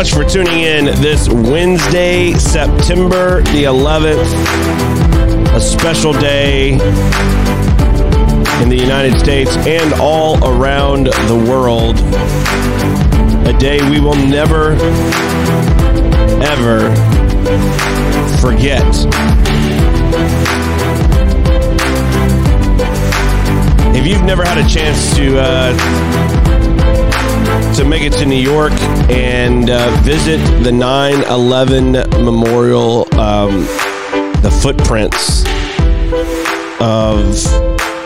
much for tuning in this Wednesday, September the 11th. A special day in the United States and all around the world. A day we will never, ever forget. If you've never had a chance to uh, to make it to New York and uh, visit the 9/11 memorial, um, the footprints of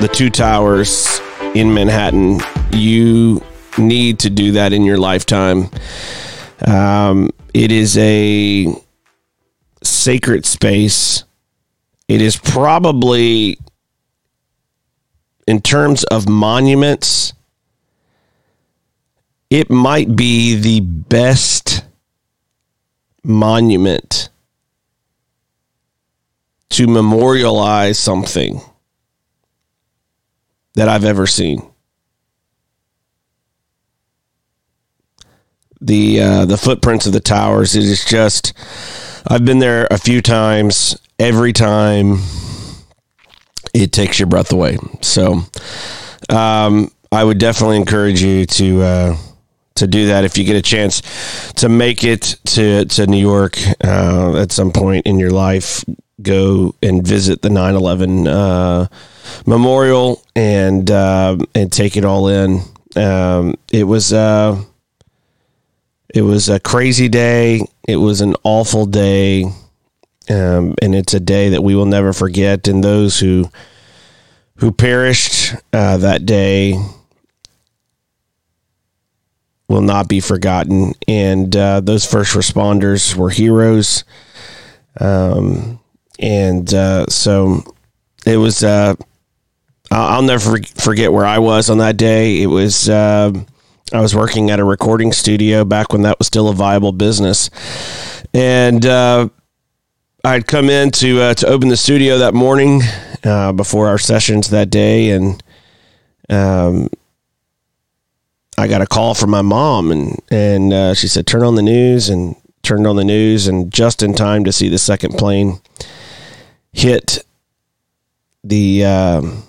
the two towers in Manhattan, you need to do that in your lifetime. Um, it is a sacred space. It is probably, in terms of monuments, it might be the best monument to memorialize something that I've ever seen. The uh, the footprints of the towers. It is just. I've been there a few times. Every time, it takes your breath away. So, um, I would definitely encourage you to uh, to do that if you get a chance to make it to to New York uh, at some point in your life. Go and visit the 9/11 uh, memorial and uh, and take it all in. Um, it was uh, it was a crazy day. It was an awful day, um, and it's a day that we will never forget. And those who who perished uh, that day will not be forgotten. And uh, those first responders were heroes. Um, and uh, so it was. Uh, I'll never forget where I was on that day. It was. Uh, I was working at a recording studio back when that was still a viable business, and uh, I'd come in to uh, to open the studio that morning before our sessions that day, and um, I got a call from my mom, and and uh, she said, "Turn on the news," and turned on the news, and just in time to see the second plane hit the um,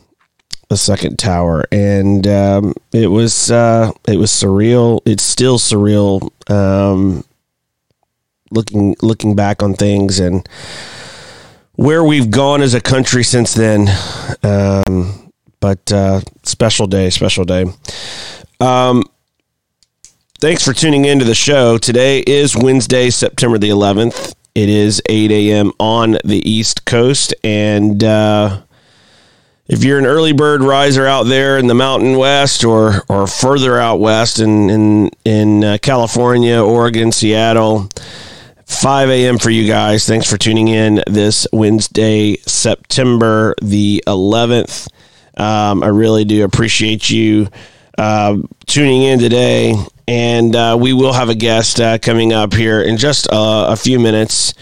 the second tower, and um, it was uh, it was surreal. It's still surreal. Um, looking looking back on things and where we've gone as a country since then. Um, but uh, special day, special day. Um, thanks for tuning into the show. Today is Wednesday, September the 11th. It is 8 a.m. on the East Coast. And uh, if you're an early bird riser out there in the Mountain West or, or further out west in, in, in uh, California, Oregon, Seattle, 5 a.m. for you guys. Thanks for tuning in this Wednesday, September the 11th. Um, I really do appreciate you uh, tuning in today. And uh, we will have a guest uh, coming up here in just uh, a few minutes.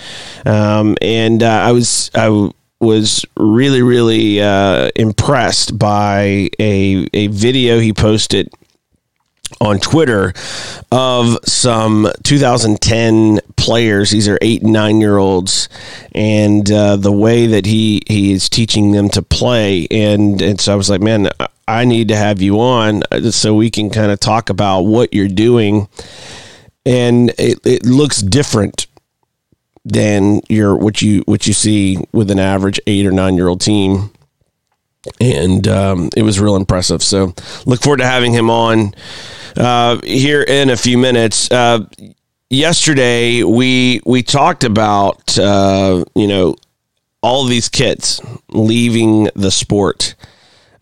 Um, and uh, I was I w- was really really uh, impressed by a a video he posted on Twitter of some 2010 players. These are eight and nine year olds, and uh, the way that he he is teaching them to play. And and so I was like, man, I need to have you on so we can kind of talk about what you're doing. And it, it looks different than your what you what you see with an average eight or nine year old team and um, it was real impressive. So look forward to having him on uh, here in a few minutes. Uh, yesterday we we talked about uh, you know all these kids leaving the sport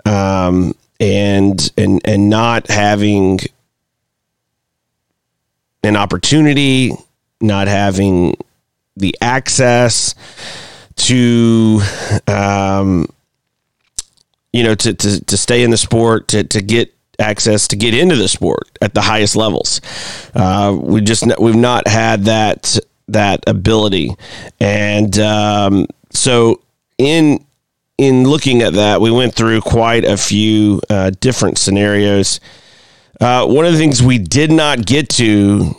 um, and and and not having an opportunity, not having the access to um, you know to, to to stay in the sport to to get access to get into the sport at the highest levels. Uh, we just we've not had that that ability, and um, so in in looking at that, we went through quite a few uh, different scenarios. Uh, one of the things we did not get to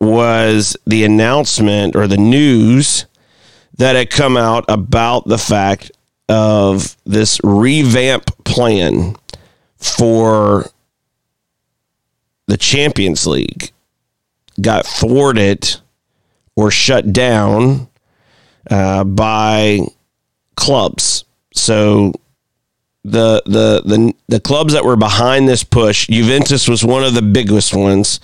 was the announcement or the news that had come out about the fact of this revamp plan for the Champions League got thwarted or shut down uh, by clubs. So the, the the the clubs that were behind this push, Juventus was one of the biggest ones.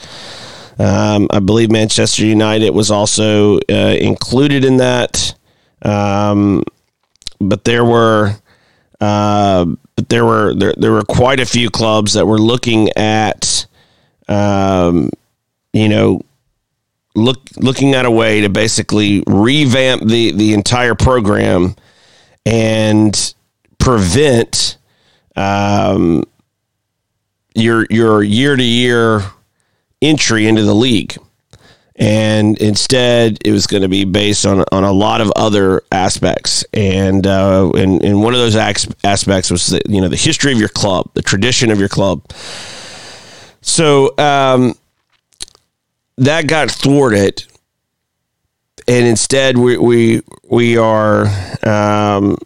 Um, I believe Manchester United was also uh, included in that. Um, but there were uh, but there were there, there were quite a few clubs that were looking at um, you know look looking at a way to basically revamp the the entire program and prevent um, your your year to year entry into the league. And instead, it was going to be based on, on a lot of other aspects, and uh, and, and one of those aspects was the, you know the history of your club, the tradition of your club. So um, that got thwarted, and instead we we we are um,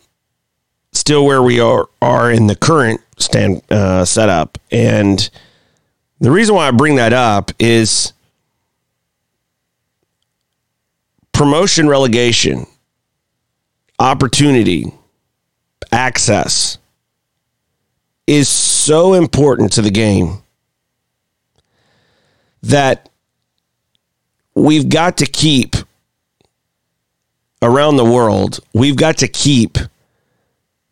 still where we are are in the current stand uh, setup, and the reason why I bring that up is promotion, relegation, opportunity, access is so important to the game that we've got to keep around the world, we've got to keep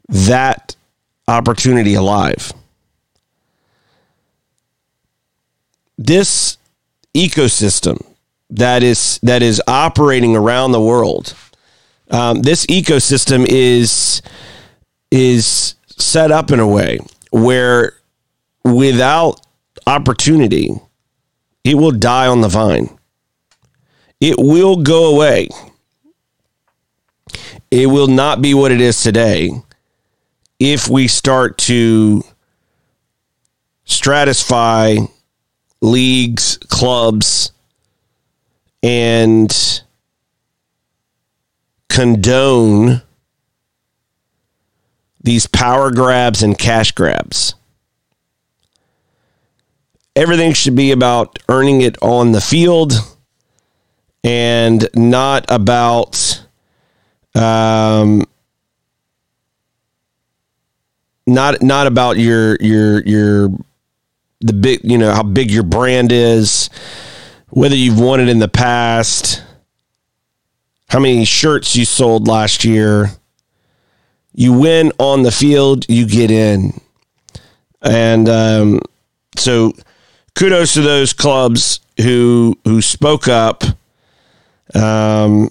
that opportunity alive. This ecosystem that is that is operating around the world. Um, this ecosystem is is set up in a way where without opportunity, it will die on the vine. It will go away. It will not be what it is today if we start to stratify leagues, clubs, and condone these power grabs and cash grabs. Everything should be about earning it on the field and not about um, not not about your your your the big you know how big your brand is whether you've won it in the past, how many shirts you sold last year. You win on the field, you get in. And um, so kudos to those clubs who who spoke up. Um,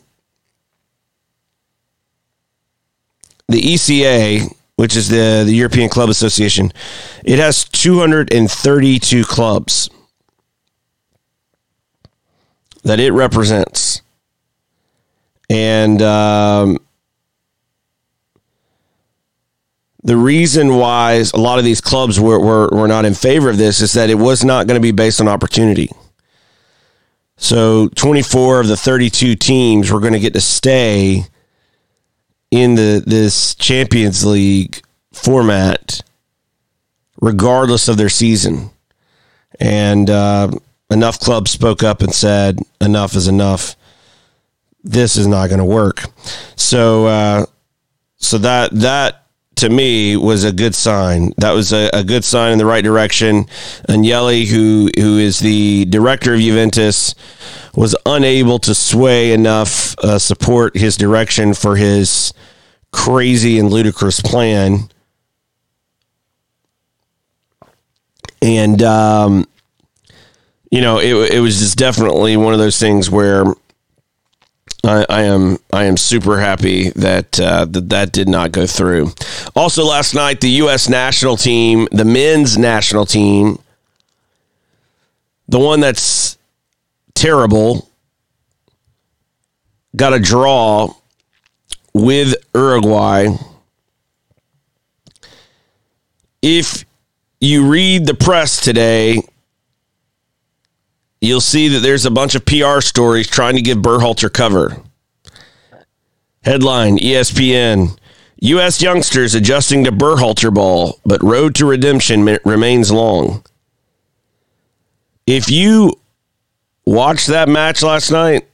the ECA, which is the, the European Club Association, it has 232 clubs that it represents. And um, the reason why a lot of these clubs were, were, were not in favor of this is that it was not going to be based on opportunity. So 24 of the 32 teams were going to get to stay in the this Champions League format regardless of their season. And uh, enough clubs spoke up and said enough is enough. This is not going to work. So, uh, so that that to me was a good sign. That was a, a good sign in the right direction. Agnelli, who who is the director of Juventus, was unable to sway enough uh, support his direction for his crazy and ludicrous plan. And um, you know, it, it was just definitely one of those things where I, I am I am super happy that uh, that that did not go through. Also, last night the U.S. national team, the men's national team, the one that's terrible, got a draw with Uruguay. If you read the press today, you'll see that there's a bunch of PR stories trying to give Berhalter cover. Headline ESPN U.S. youngsters adjusting to Berhalter ball, but road to redemption remains long. If you watched that match last night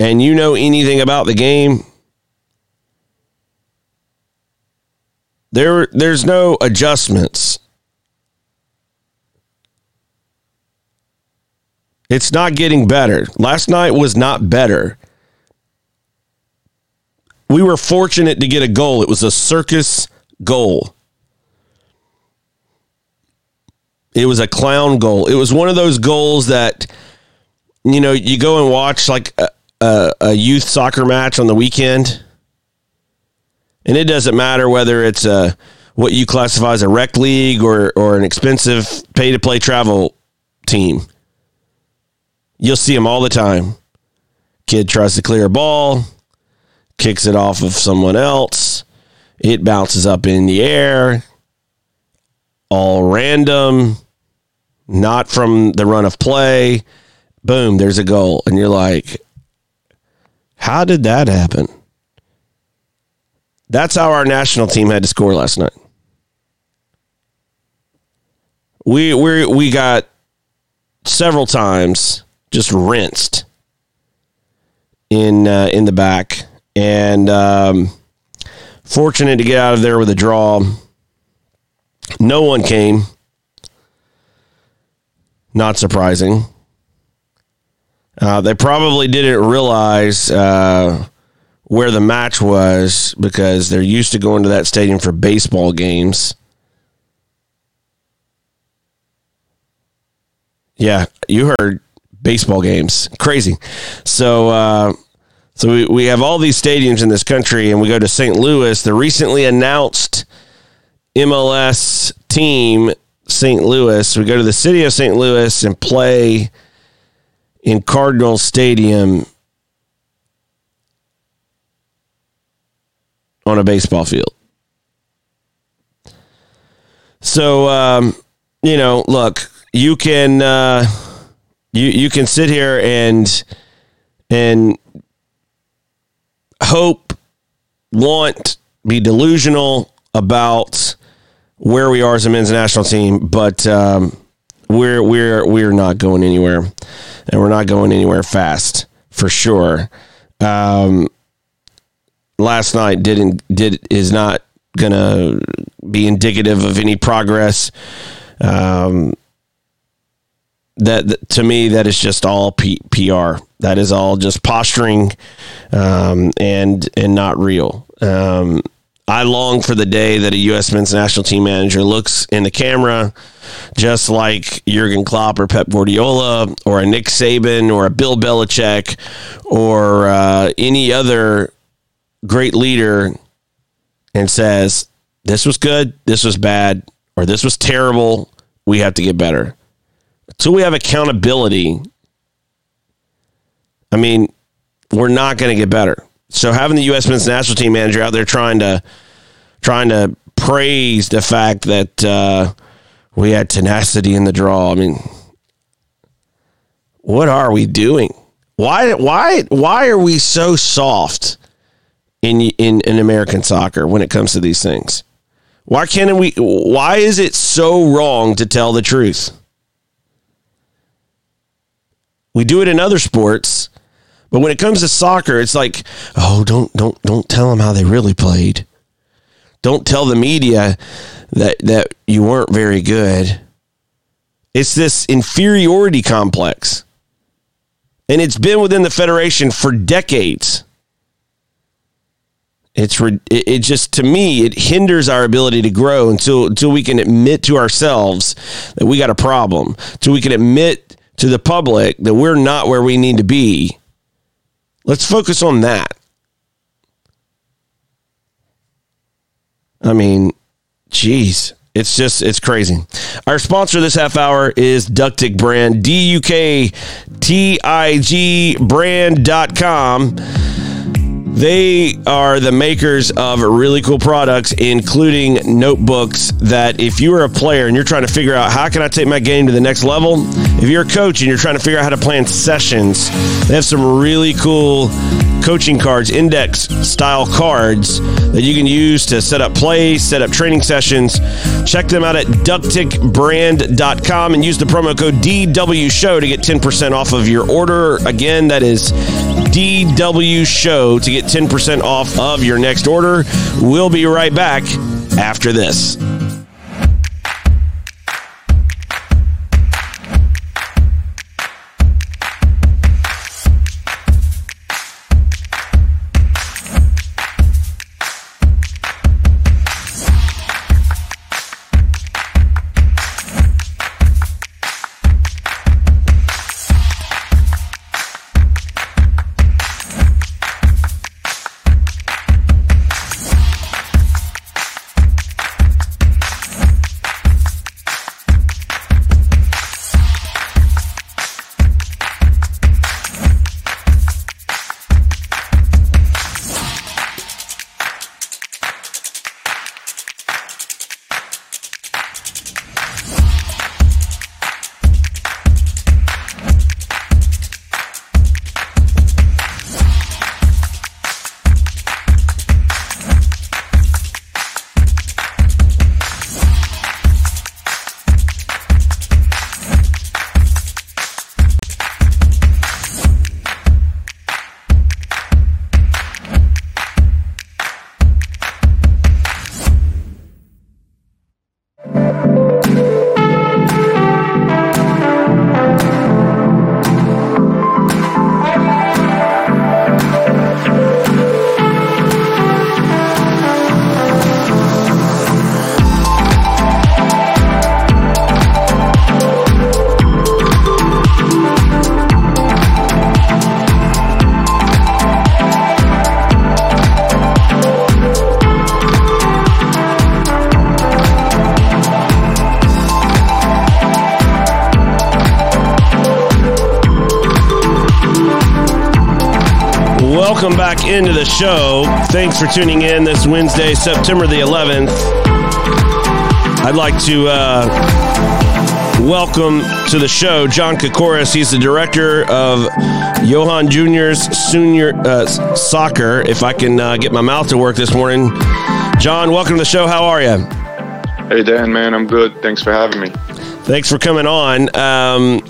and you know anything about the game, there there's no adjustments. It's not getting better. Last night was not better we were fortunate to get a goal. It was a circus goal. It was a clown goal. It was one of those goals that, you know, you go and watch like a, a, a youth soccer match on the weekend, and it doesn't matter whether it's a what you classify as a rec league or or an expensive pay to play travel team. You'll see them all the time. Kid tries to clear a ball kicks it off of someone else. It bounces up in the air, all random, not from the run of play. Boom, there's a goal. And you're like, how did that happen? That's how our national team had to score last night. We we we got several times just rinsed in uh, in the back and um, fortunate to get out of there with a draw. No one came. Not surprising. Uh, they probably didn't realize uh, where the match was because they're used to going to that stadium for baseball games. Yeah, you heard baseball games. Crazy. So, uh, so we, we have all these stadiums in this country, and we go to St. Louis. The recently announced MLS team, St. Louis. We go to the city of St. Louis and play in Cardinal Stadium on a baseball field. So, um, you know, look, you can uh, you you can sit here and and hope, want, be delusional about where we are as a men's national team, but um, we're we're we're not going anywhere, and we're not going anywhere fast for sure. Um, last night didn't did is not gonna be indicative of any progress. Um, that, to me that is just all P- PR. That is all just posturing um, and and not real. Um, I long for the day that a U.S. men's national team manager looks in the camera, just like Jurgen Klopp or Pep Guardiola or a Nick Saban or a Bill Belichick or uh, any other great leader, and says, "This was good, this was bad, or this was terrible. We have to get better." Until we have accountability, I mean, we're not going to get better. So having the U.S. men's national team manager out there trying to trying to praise the fact that uh, we had tenacity in the draw. I mean, what are we doing? Why why why are we so soft in in, in American soccer when it comes to these things? Why can't we? Why is it so wrong to tell the truth? We do it in other sports, but when it comes to soccer, it's like, oh, don't don't don't tell them how they really played. Don't tell the media that that you weren't very good. It's this inferiority complex. And it's been within the federation for decades. It's it just to me it hinders our ability to grow until until we can admit to ourselves that we got a problem. Until we can admit to the public that we're not where we need to be. Let's focus on that. I mean, jeez. it's just it's crazy. Our sponsor this half hour is Duktig Brand, D U K T I G brand.com. They are the makers of really cool products, including notebooks that if you are a player and you're trying to figure out how can I take my game to the next level, if you're a coach and you're trying to figure out how to plan sessions, they have some really cool coaching cards, index style cards that you can use to set up plays, set up training sessions. Check them out at duktigbrand.com and use the promo code DW Show to get 10% off of your order. Again, that is DW Show to get 10% off of your next order. We'll be right back after this. Thanks for tuning in this Wednesday, September the 11th. I'd like to uh, welcome to the show John Kokkoris. He's the director of Johan Juniors Senior uh, Soccer. If I can uh, get my mouth to work this morning, John, welcome to the show. How are you? Hey Dan, man, I'm good. Thanks for having me. Thanks for coming on. Um,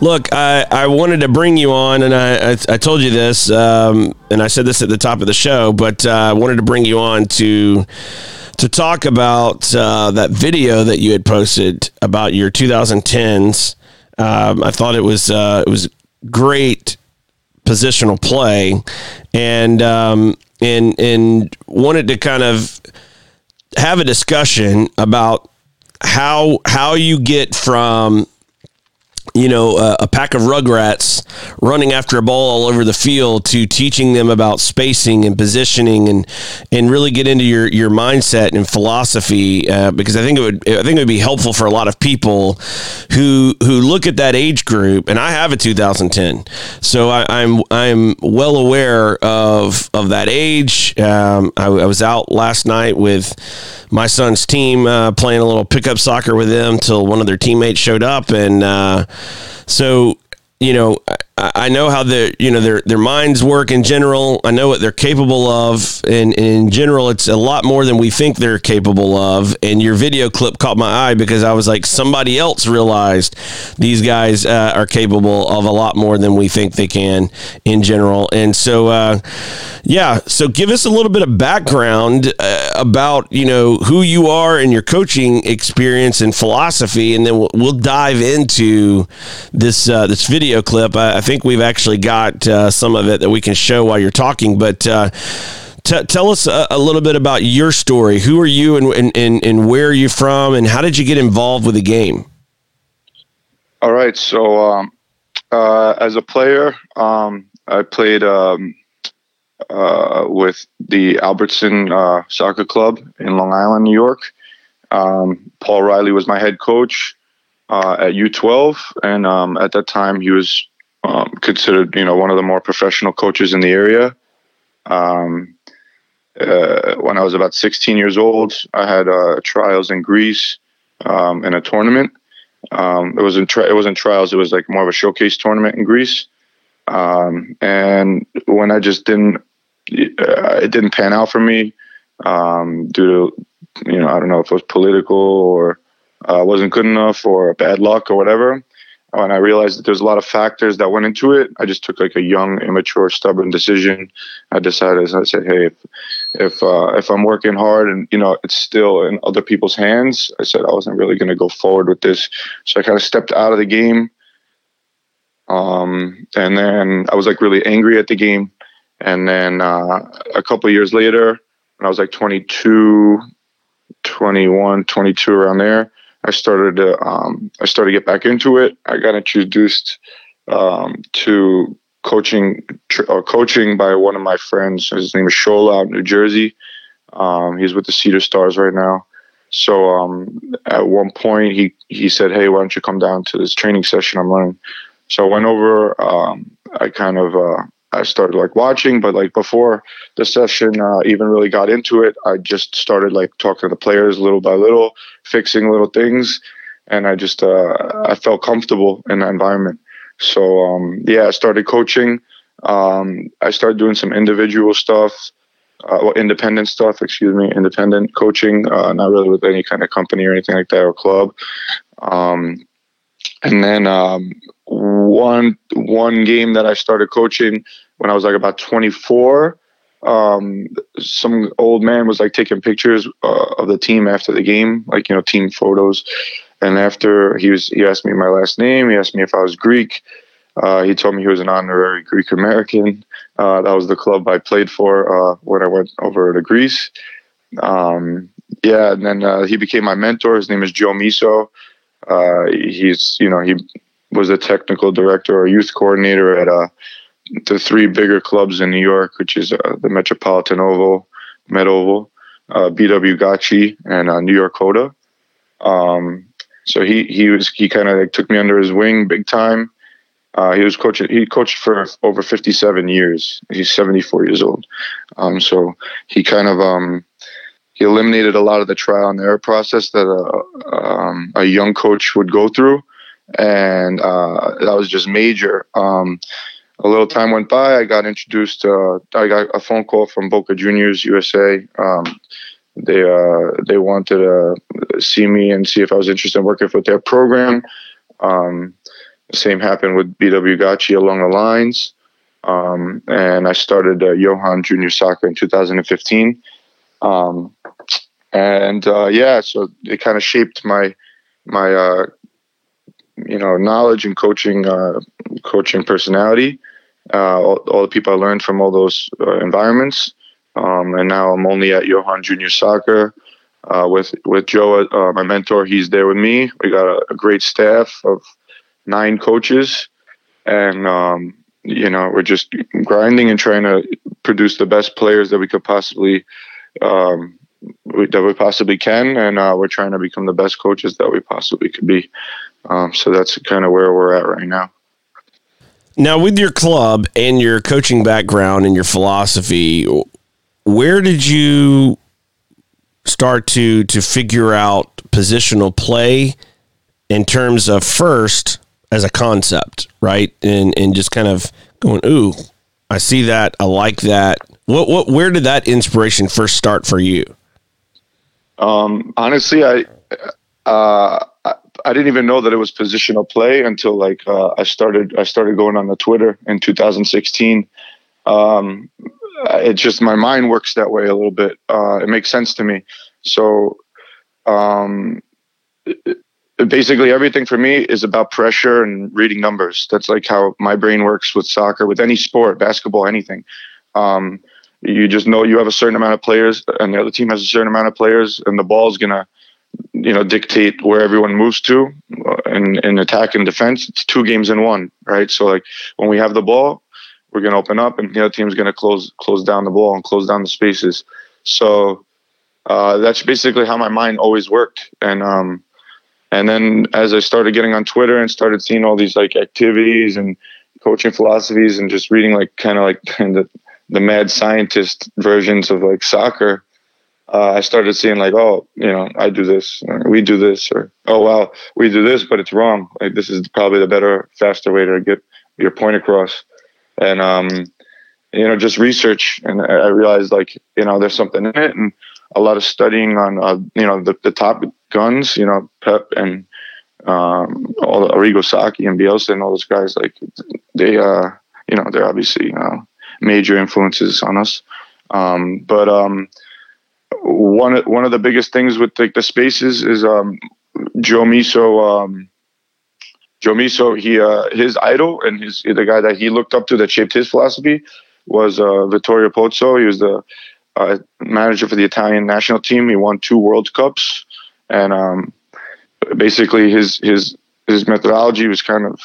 Look, I, I wanted to bring you on, and I, I, I told you this, um, and I said this at the top of the show, but uh, I wanted to bring you on to to talk about uh, that video that you had posted about your 2010s. Um, I thought it was uh, it was great positional play, and um, and and wanted to kind of have a discussion about how how you get from you know, uh, a pack of rugrats running after a ball all over the field to teaching them about spacing and positioning and and really get into your your mindset and philosophy uh, because I think it would I think it would be helpful for a lot of people who who look at that age group and I have a 2010 so I, am I'm, I'm well aware of of that age. Um, I, I was out last night with my son's team uh, playing a little pickup soccer with them till one of their teammates showed up, and uh, so you know, I know how the you know their their minds work in general. I know what they're capable of, and, and, in general, it's a lot more than we think they're capable of. And your video clip caught my eye because I was like, somebody else realized these guys uh, are capable of a lot more than we think they can in general. And so, uh, yeah, so give us a little bit of background uh, about you know who you are and your coaching experience and philosophy, and then we'll, we'll dive into this uh, this video clip. I, I think we've actually got uh, some of it that we can show while you're talking, but. Uh, t- tell us a, a, little bit about your story. Who are you and, and, and, where are you from and how did you get involved with the game? All right. So, um, uh, as a player, um, I played um, uh, with the Albertson uh, Soccer Club in Long Island, New York. Um, Paul Riley was my head coach uh, at U12, and um, at that time he was um, considered, you know, one of the more professional coaches in the area. Um, uh, when I was about 16 years old, I had uh, trials in Greece um, in a tournament. Um, it wasn't tri- it wasn't trials. It was like more of a showcase tournament in Greece. Um, and when I just didn't, uh, it didn't pan out for me um, due to, you know, I don't know if it was political or uh, wasn't good enough or bad luck or whatever. When I realized that there's a lot of factors that went into it, I just took like a young, immature, stubborn decision. I decided, I said, hey, if if uh, if I'm working hard and you know it's still in other people's hands, I said I wasn't really going to go forward with this. So I kind of stepped out of the game. Um, and then I was like really angry at the game. And then uh, a couple years later, when I was like 22, 21, 22 around there, I started to um, I started to get back into it. I got introduced um, to coaching or coaching by one of my friends. His name is Shola out in New Jersey. Um, he's with the Cedar Stars right now. So um, at one point he he said, "Hey, why don't you come down to this training session I'm running?" So I went over. Um, I kind of uh, I started like watching, but like before the session uh, even really got into it, I just started like talking to the players little by little, fixing little things, and I just uh, I felt comfortable in that environment. So um, yeah, I started coaching. Um, I started doing some individual stuff, uh, well, independent stuff. Excuse me, independent coaching, uh, not really with any kind of company or anything like that or club. Um, and then um, one one game that I started coaching when I was like about 24. Um, some old man was like taking pictures uh, of the team after the game, like you know, team photos. And after he was, he asked me my last name. He asked me if I was Greek. Uh, he told me he was an honorary Greek American. Uh, that was the club I played for uh, when I went over to Greece. Um, yeah, and then uh, he became my mentor. His name is Joe Miso. Uh, he's, you know, he was a technical director or youth coordinator at uh, the three bigger clubs in New York, which is uh, the Metropolitan Oval, Met Oval, uh, BW Gottschee, and uh, New York COTA. Um, so he he was he kind of like took me under his wing big time. Uh, he was coaching. He coached for over 57 years. He's 74 years old. Um, so he kind of um, he eliminated a lot of the trial and error process that a, um, a young coach would go through and uh, that was just major. Um, a little time went by. I got introduced. Uh, I got a phone call from Boca Juniors USA. Um, they uh, they wanted to see me and see if I was interested in working with their program. Um, the same happened with BW Gottschee along the lines. Um, and I started uh, Johan Junior Soccer in 2015. Um, and uh, yeah, so it kind of shaped my my uh, you know knowledge and coaching uh, coaching personality. Uh, all, all, the people I learned from all those uh, environments, um, and now I'm only at Johan Junior Soccer uh, with with Joe, uh, my mentor. He's there with me. We got a, a great staff of nine coaches, and um, you know we're just grinding and trying to produce the best players that we could possibly um, that we possibly can, and uh, we're trying to become the best coaches that we possibly could be. Um, so that's kind of where we're at right now. Now, with your club and your coaching background and your philosophy, where did you start to to figure out positional play in terms of first as a concept, right? And and just kind of going, ooh, I see that, I like that. What what where did that inspiration first start for you? Um, honestly, I uh, I didn't even know that it was positional play until like uh, I started I started going on the Twitter in 2016. Um, it just my mind works that way a little bit. Uh, it makes sense to me. So um, it, basically, everything for me is about pressure and reading numbers. That's like how my brain works with soccer, with any sport, basketball, anything. Um, you just know you have a certain amount of players, and the other team has a certain amount of players, and the ball's gonna you know dictate where everyone moves to uh, in, in attack and defense. It's two games in one right? So like when we have the ball we're going to open up and the other team's going to close close down the ball and close down the spaces. So uh, that's basically how my mind always worked. And um and then as i started getting on twitter and started seeing all these like activities and coaching philosophies and just reading like kind of like the, the mad scientist versions of like soccer, uh, I started seeing like, oh, you know, I do this, we do this, or oh wow, we do this, but it's wrong. Like this is probably the better, faster way to get your point across. And um, you know, just research, and I realized like, you know, there's something in it, and a lot of studying on, uh, you know, the, the top guns, you know, Pep and um, all the Arrigo Sacchi and Bielsa and all those guys, like they, uh, you know, they're obviously uh, major influences on us. Um, but um, one one of the biggest things with like the spaces is um, Joe Miso. Um, Joe Miso, he uh, his idol and his the guy that he looked up to that shaped his philosophy was uh, Vittorio Pozzo. He was the uh, manager for the Italian national team. He won two World Cups, and um, basically his his his methodology was kind of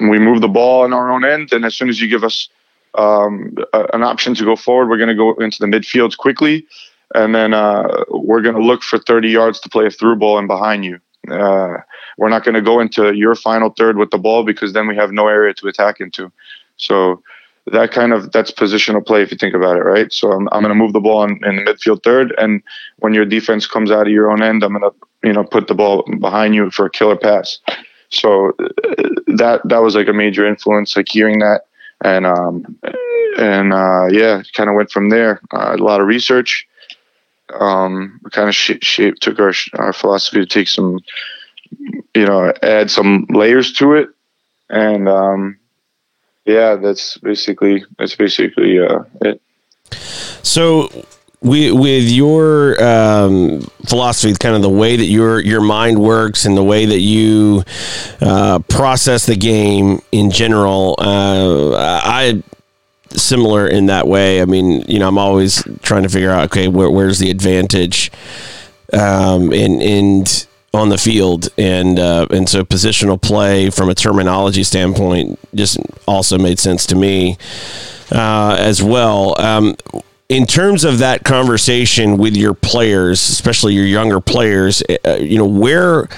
we move the ball in our own end, and as soon as you give us um, an option to go forward, we're going to go into the midfield quickly, and then uh, we're going to look for 30 yards to play a through ball and behind you. Uh, we're not going to go into your final third with the ball because then we have no area to attack into. So that kind of that's positional play if you think about it, right? So I'm, I'm going to move the ball in, in, the midfield third, and when your defense comes out of your own end, I'm going to you know put the ball behind you for a killer pass. So uh, that that was like a major influence, like hearing that, and um, and uh, yeah, kind of went from there. Uh, a lot of research. Um, kind of shape, shape took our our philosophy to take some, you know, add some layers to it, and um, yeah, that's basically that's basically uh, it. So we, with your um, philosophy, kind of the way that your your mind works and the way that you uh, process the game in general, uh, I similar in that way. I mean, you know, I'm always trying to figure out, okay, where, where's the advantage, um, and and on the field, and uh, and so positional play from a terminology standpoint just also made sense to me uh, as well. Um, in terms of that conversation with your players, especially your younger players, uh, you know where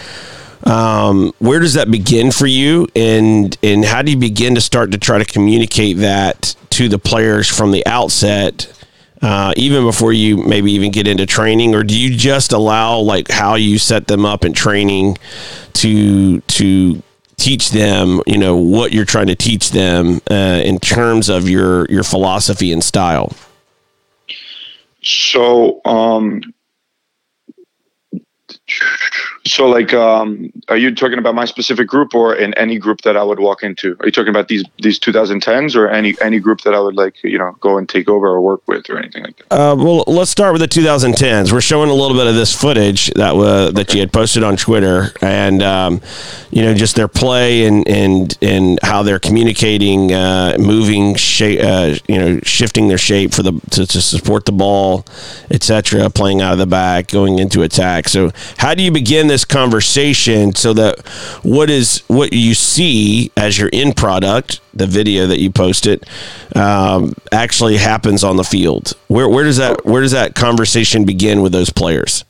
um, where does that begin for you, and and how do you begin to start to try to communicate that to the players from the outset? Uh, even before you maybe even get into training, or do you just allow like how you set them up in training to to teach them, you know, what you're trying to teach them uh, in terms of your your philosophy and style? So, um, so like, um, are you talking about my specific group or in any group that I would walk into? Are you talking about these these 2010s or any any group that I would like you know go and take over or work with or anything like that? Uh, well, let's start with the 2010s. We're showing a little bit of this footage that uh, that okay. you had posted on Twitter, and um, you know just their play and and and how they're communicating, uh, moving, uh, you know, shifting their shape for the to, to support the ball, etc. Playing out of the back, going into attack. So how do you begin this conversation so that what is what you see as your end product, the video that you posted, um, actually happens on the field? Where where does that where does that conversation begin with those players?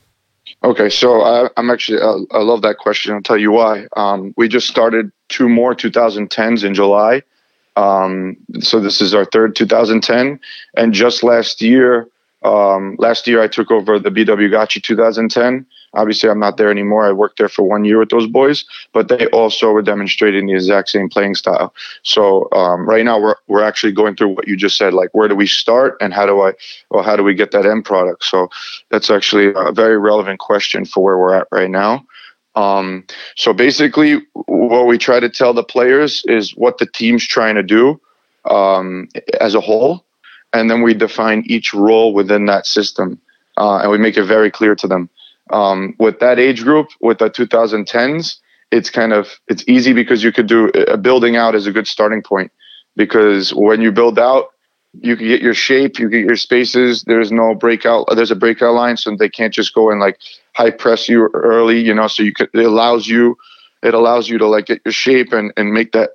Okay, so I, am actually uh, I love that question. I'll tell you why. Um, we just started two more 2010s in July. Um, so this is our third 2010, and just last year, um, last year I took over the BW Gottschee 2010, Obviously, I'm not there anymore. I worked there for one year with those boys, but they also were demonstrating the exact same playing style. So um, right now, we're we're actually going through what you just said, like where do we start and how do I, well, how do we get that end product? So that's actually a very relevant question for where we're at right now. Um, so basically, what we try to tell the players is what the team's trying to do um, as a whole, and then we define each role within that system, uh, and we make it very clear to them. Um, with that age group, with the 2010s, it's kind of it's easy because you could do a building out is a good starting point because when you build out, you can get your shape, you get your spaces. There's no breakout. There's a breakout line, so they can't just go and like high press you early. You know, so you could it allows you it allows you to like get your shape and, and make that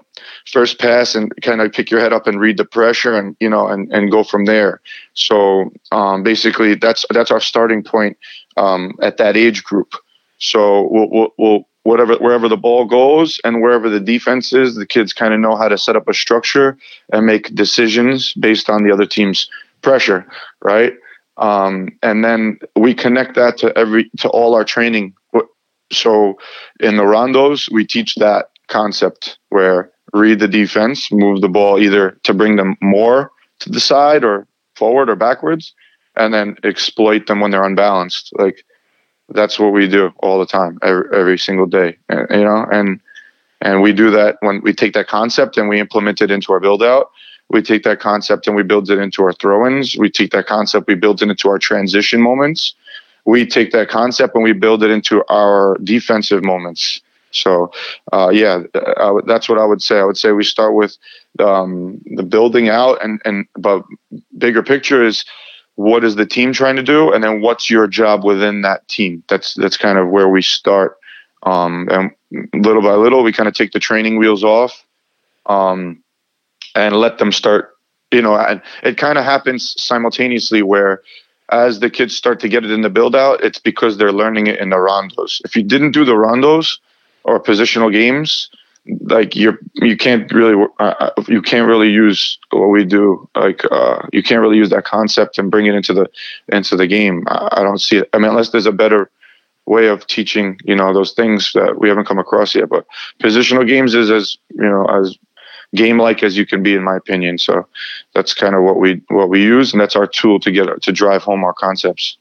first pass and kind of pick your head up and read the pressure and you know and, and go from there so um, basically that's that's our starting point um, at that age group so we'll, we'll, we'll whatever wherever the ball goes and wherever the defense is, the kids kind of know how to set up a structure and make decisions based on the other team's pressure, right? Um, and then we connect that to every to all our training. So in the rondos, we teach that concept where read the defense, move the ball either to bring them more to the side or forward or backwards, and then exploit them when they're unbalanced. Like that's what we do all the time, every, every single day. And, you know, and and we do that when we take that concept and we implement it into our build out. We take that concept and we build it into our throw-ins. We take that concept, we build it into our transition moments. We take that concept and we build it into our defensive moments. So, uh, yeah, that's what I would say. I would say we start with um, the building out, and and but bigger picture is what is the team trying to do, and then what's your job within that team. That's that's kind of where we start. Um, and little by little, we kind of take the training wheels off, um, and let them start. You know, and it kind of happens simultaneously where as the kids start to get it in the build out, it's because they're learning it in the rondos. If you didn't do the rondos or positional games, like you're you can't really uh, uh, you can't really use what we do like uh, you can't really use that concept and bring it into the into the game. I, I, don't see it. I mean unless there's a better way of teaching you know those things that we haven't come across yet. But positional games is as you know as game like as you can be in my opinion. So that's kind of what we what we use and that's our tool to get to drive home our concepts.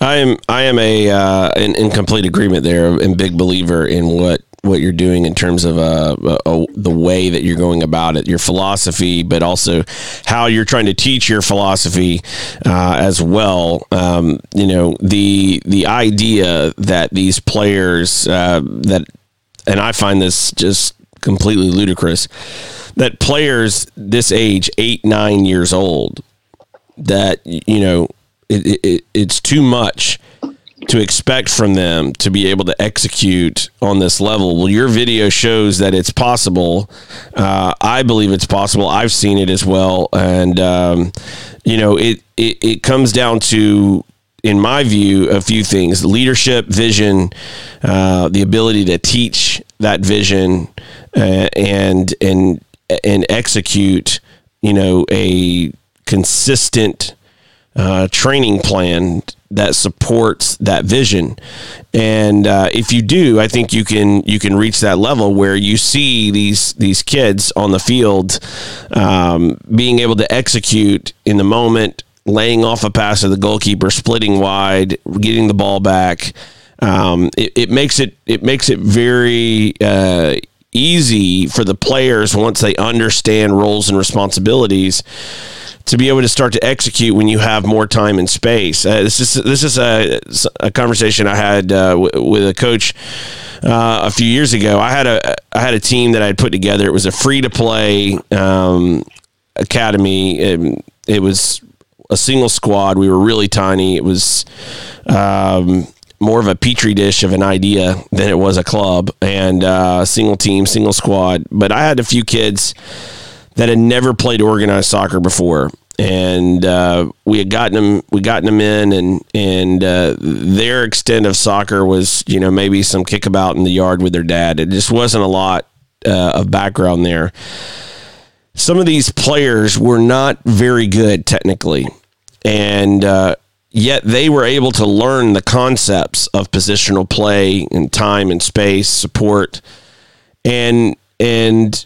I am I am a uh, in, in complete agreement there and big believer in what what you're doing in terms of uh, uh, the way that you're going about it, your philosophy, but also how you're trying to teach your philosophy uh, as well. Um, you know, the the idea that these players uh, that, and I find this just completely ludicrous, that players this age, eight nine years old, that you know, it, it, it's too much to expect from them to be able to execute on this level. Well, your video shows that it's possible. Uh, I believe it's possible. I've seen it as well, and um, you know, it, it it comes down to in my view, a few things: leadership, vision, uh, the ability to teach that vision, uh, and and and execute. You know, a consistent uh, training plan that supports that vision. And uh, if you do, I think you can you can reach that level where you see these these kids on the field um, being able to execute in the moment, laying off a pass to the goalkeeper, splitting wide, getting the ball back. Um, it, it, makes it it makes it very uh, easy for the players once they understand roles and responsibilities to be able to start to execute when you have more time and space. Uh, this is this is a, a conversation I had uh, w- with a coach uh, a few years ago. I had a I had a team that I had put together. It was a free to play um, academy. It, it, was a single squad. We were really tiny. It was. Um, more of a petri dish of an idea than it was a club and uh, single team, single squad. But I had a few kids that had never played organized soccer before. And uh, we had gotten them, we gotten them in, and and uh, their extent of soccer was, you know, maybe some kickabout in the yard with their dad. It just wasn't a lot uh, of background there. Some of these players were not very good technically, and uh, yet they were able to learn the concepts of positional play and time and space support, and and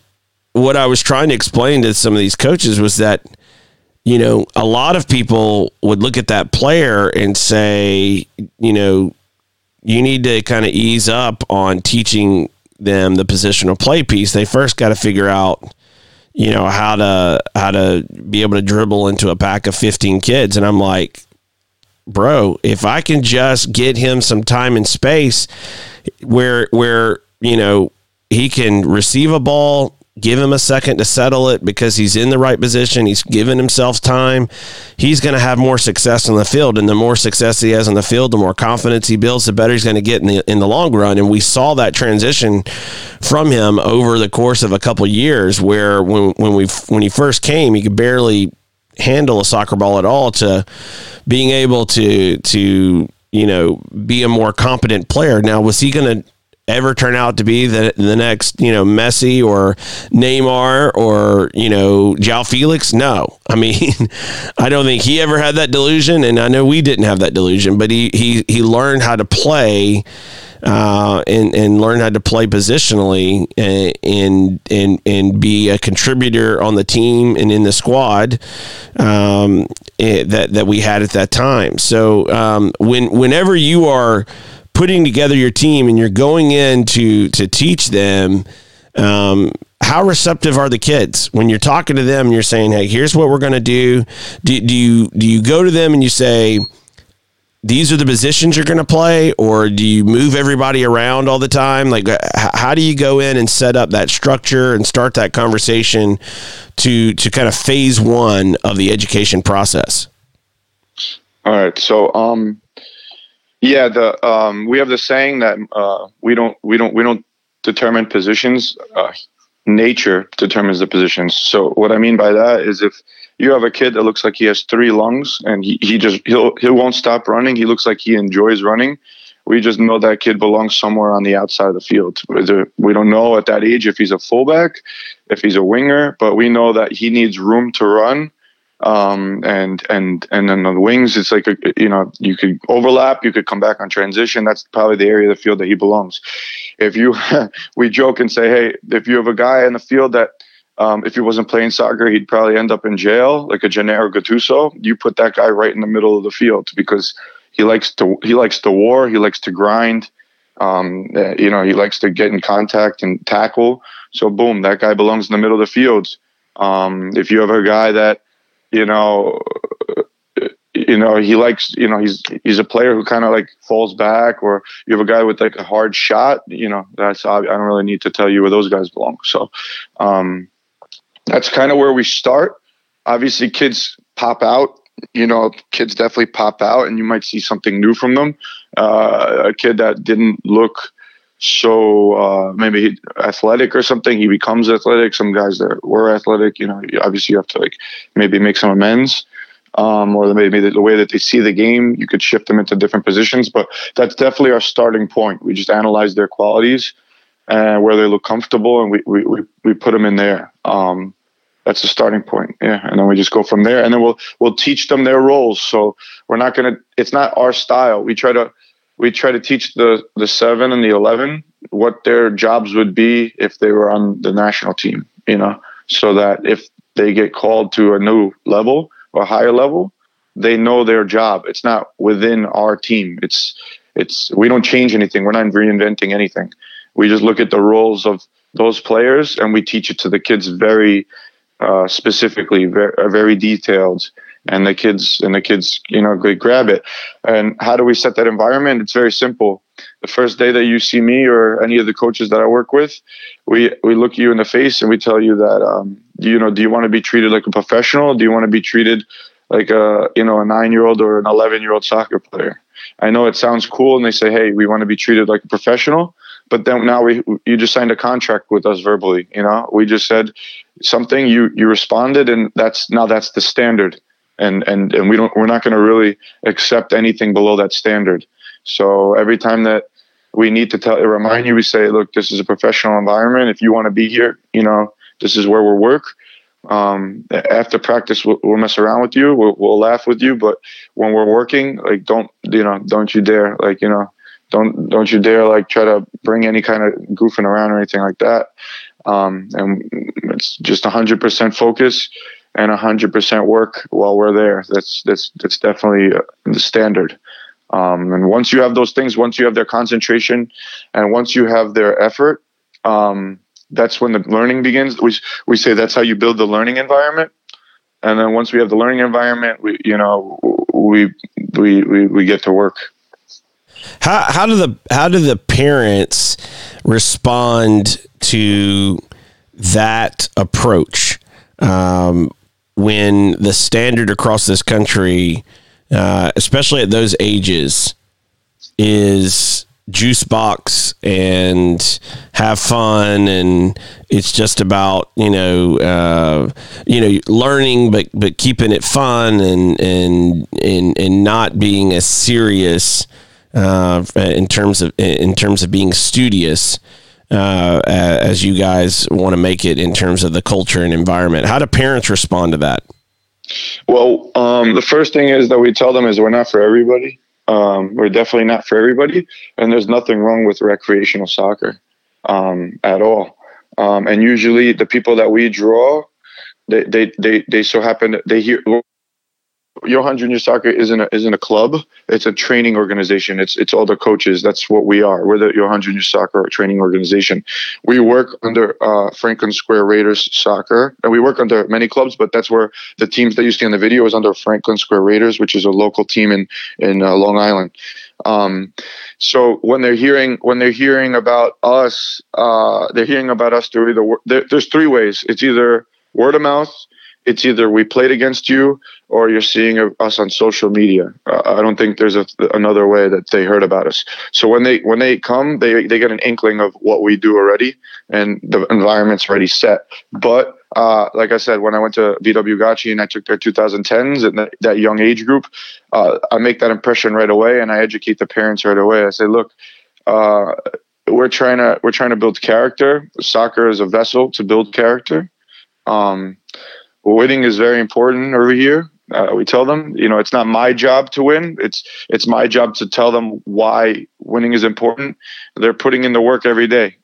what I was trying to explain to some of these coaches was that, you know, a lot of people would look at that player and say, you know, you need to kind of ease up on teaching them the positional play piece. They first got to figure out, you know, how to how to be able to dribble into a pack of 15 kids. And I'm like, bro, if I can just get him some time and space where where, you know, he can receive a ball, give him a second to settle it because he's in the right position. He's given himself time. He's going to have more success in the field, and the more success he has in the field, the more confidence he builds, the better he's going to get in the in the long run. And we saw that transition from him over the course of a couple years, where when when we when he first came, he could barely handle a soccer ball at all to being able to to you know be a more competent player. Now was he going to ever turn out to be the the next you know Messi or Neymar or you know João Felix? No, I mean I don't think he ever had that delusion, and I know we didn't have that delusion, but he he he learned how to play. Uh, and and learn how to play positionally and and and be a contributor on the team and in the squad um, eh, that that we had at that time. So um, when whenever you are putting together your team and you're going in to to teach them um, how receptive are the kids? When you're talking to them and you're saying hey here's what we're going to do. do do you do you go to them and you say these are the positions you're going to play or do you move everybody around all the time? Like how do you go in and set up that structure and start that conversation to to kind of phase one of the education process? All right so um yeah, the um, we have the saying that uh, we don't we don't we don't determine positions. Uh, nature determines the positions. So what I mean by that is if you have a kid that looks like he has three lungs and he, he just he'll he won't stop running. He looks like he enjoys running. We just know that kid belongs somewhere on the outside of the field. We don't know at that age if he's a fullback, if he's a winger, but we know that he needs room to run um, and and and then on the wings, it's like a, you know you could overlap, you could come back on transition. That's probably the area of the field that he belongs. If you we joke and say, hey, if you have a guy in the field that um, if he wasn't playing soccer, he'd probably end up in jail, like a Gennaro Gattuso. You put that guy right in the middle of the field because he likes to he likes to war, he likes to grind. Um, eh, you know, he likes to get in contact and tackle. So boom, that guy belongs in the middle of the field. Um, if you have a guy that you know, you know, he likes, you know, he's he's a player who kind of like falls back, or you have a guy with like a hard shot. You know, that's I don't really need to tell you where those guys belong. So, um, that's kind of where we start. Obviously, kids pop out. You know, kids definitely pop out, and you might see something new from them. Uh, a kid that didn't look so uh, maybe athletic or something. He becomes athletic. Some guys that were athletic, you know, obviously you have to like maybe make some amends. Um, or maybe the, way that they see the game, you could shift them into different positions. But that's definitely our starting point. We just analyze their qualities and where they look comfortable, and we we, we, put them in there. Um, that's the starting point. Yeah, and then we just go from there, and then we'll we'll teach them their roles. So we're not gonna. It's not our style. We try to we try to teach the the seven and the eleven what their jobs would be if they were on the national team. You know, so that if they get called to a new level or higher level, they know their job. It's not within our team. It's it's we don't change anything. We're not reinventing anything. We just look at the roles of those players and we teach it to the kids very uh, specifically, very, very detailed and the kids and the kids you know they grab it. And how do we set that environment? It's very simple. The first day that you see me or any of the coaches that i work with we we look you in the face and we tell you that um, you know do you want to be treated like a professional? Do you want to be treated like a you know a nine year old or an 11 year old soccer player? I know it sounds cool and they say hey we want to be treated like a professional but then now we you just signed a contract with us verbally you know? We just said something you you responded and that's now that's the standard and and and we don't we're not going to really accept anything below that standard. So every time that we need to tell remind you, we say, look, this is a professional environment. If you want to be here, you know, this is where we'll work. Um, after practice, we'll, we'll, mess around with you. We'll, we'll laugh with you, but when we're working, like don't you know, don't you dare like you know, don't don't you dare like try to bring any kind of goofing around or anything like that. Um, and it's just 100% focus and 100% work while we're there. That's that's that's definitely uh, the standard. Um, and once you have those things, once you have their concentration, and once you have their effort, um, that's when the learning begins. We we say that's how you build the learning environment. And then once we have the learning environment, we you know we we we, we get to work. How how do the how do the parents respond to that approach? Um, when the standard across this country, uh, especially at those ages, is juice box and have fun and it's just about you know uh, you know learning but but keeping it fun and and and and not being as serious uh, in terms of in terms of being studious uh, as you guys want to make it in terms of the culture and environment. How do parents respond to that? Well, um, the first thing is that we tell them is we're not for everybody. Um, we're definitely not for everybody, and there's nothing wrong with recreational soccer um, at all. Um, and usually, the people that we draw, they they they, they so happen they hear Johan Junior Soccer isn't a, isn't a club. It's a training organization. It's it's all the coaches. That's what we are. We're the Johan Junior Soccer training organization. We work under uh, Franklin Square Raiders Soccer, and we work under many clubs. But that's where the teams that you see in the video is under Franklin Square Raiders, which is a local team in in uh, Long Island. Um, so when they're hearing when they're hearing about us, uh, they're hearing about us through either there, there's three ways. It's either word of mouth it's either we played against you or you're seeing us on social media. Uh, I don't think there's a, another way that they heard about us. So when they when they come, they they get an inkling of what we do already, and the environment's already set. But uh, like I said, when I went to BW Gottschee and I took their 2010s and that, that young age group, uh, I make that impression right away, and I educate the parents right away. I say, look. Uh, we're trying to we're trying to build character. Soccer is a vessel to build character. Um, winning is very important over here. Uh, we tell them, you know, it's not my job to win. It's it's my job to tell them why winning is important. They're putting in the work every day.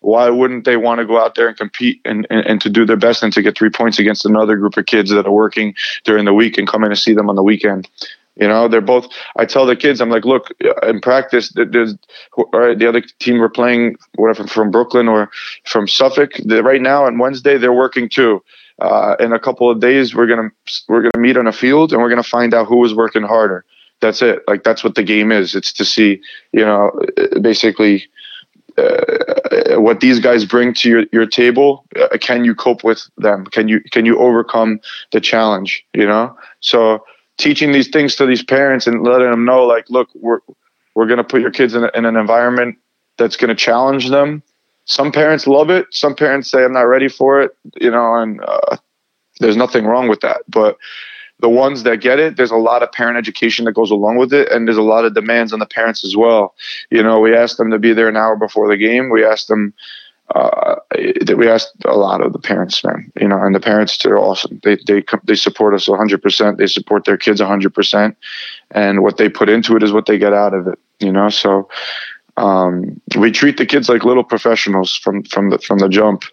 Why wouldn't they want to go out there and compete and, and, and to do their best and to get three points against another group of kids that are working during the week and come in and see them on the weekend? You know, they're both. I tell the kids, I'm like, look, in practice, there's the other team we're playing, whatever from Brooklyn or from Suffolk. Right now on Wednesday, they're working too uh, in a couple of days we're gonna we're gonna meet on a field and we're gonna find out who is working harder. That's it. Like that's what the game is. It's to see you know basically uh, what these guys bring to your, your table. Uh, can you cope with them? Can you can you overcome the challenge? You know. So teaching these things to these parents and letting them know like look we're we're gonna put your kids in, a, in an environment that's gonna challenge them some parents love it. Some parents say I'm not ready for it, you know, and uh, there's nothing wrong with that. But the ones that get it, there's a lot of parent education that goes along with it, and there's a lot of demands on the parents as well. You know, we ask them to be there an hour before the game. We ask them. Uh, we asked a lot of the parents, man. You know, and the parents they're awesome. They they they support us 100. percent They support their kids 100, percent and what they put into it is what they get out of it. You know, so um, we treat the kids like little professionals from from the from the jump.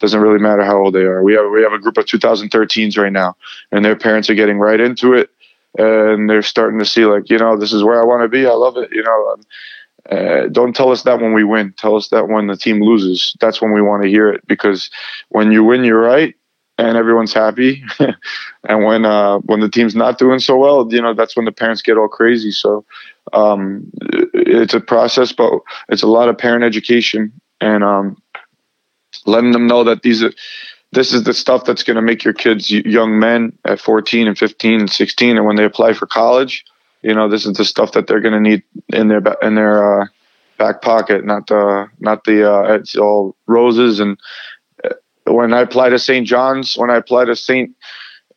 Doesn't really matter how old they are. We have we have a group of 2013s right now, and their parents are getting right into it, and they're starting to see like you know this is where I want to be. I love it. You know, um, uh, don't tell us that when we win. Tell us that when the team loses. That's when we want to hear it because when you win, you're right, and everyone's happy. and when uh, when the team's not doing so well, you know that's when the parents get all crazy. So um, it's a process, but it's a lot of parent education and um, letting them know that these are this is the stuff that's going to make your kids young men at 14 and 15 and 16 and when they apply for college you know this is the stuff that they're going to need in their in their uh, back pocket not the not the uh, it's all roses and uh, when i apply to st john's when i apply to st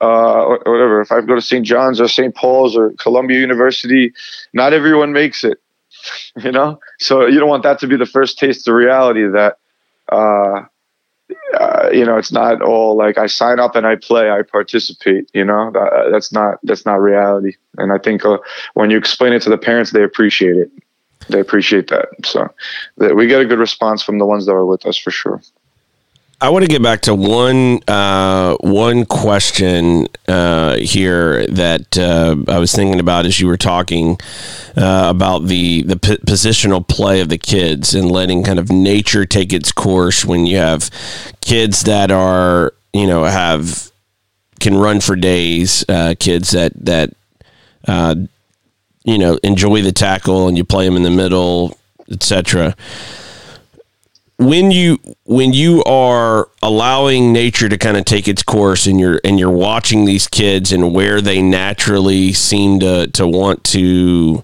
uh, whatever. If I go to St. John's or St. Paul's or Columbia University, not everyone makes it, you know? So you don't want that to be the first taste of reality that, uh, uh, you know, it's not all like I sign up and I play, I participate. You know, that, that's not that's not reality. And I think uh, when you explain it to the parents, they appreciate it. They appreciate that. So that we get a good response from the ones that are with us for sure. I want to get back to one uh, one question uh, here that uh, I was thinking about as you were talking uh, about the the p- positional play of the kids and letting kind of nature take its course when you have kids that are you know have can run for days, uh, kids that that uh, you know enjoy the tackle and you play them in the middle, etc when you when you are allowing nature to kind of take its course and you're and you're watching these kids and where they naturally seem to to want to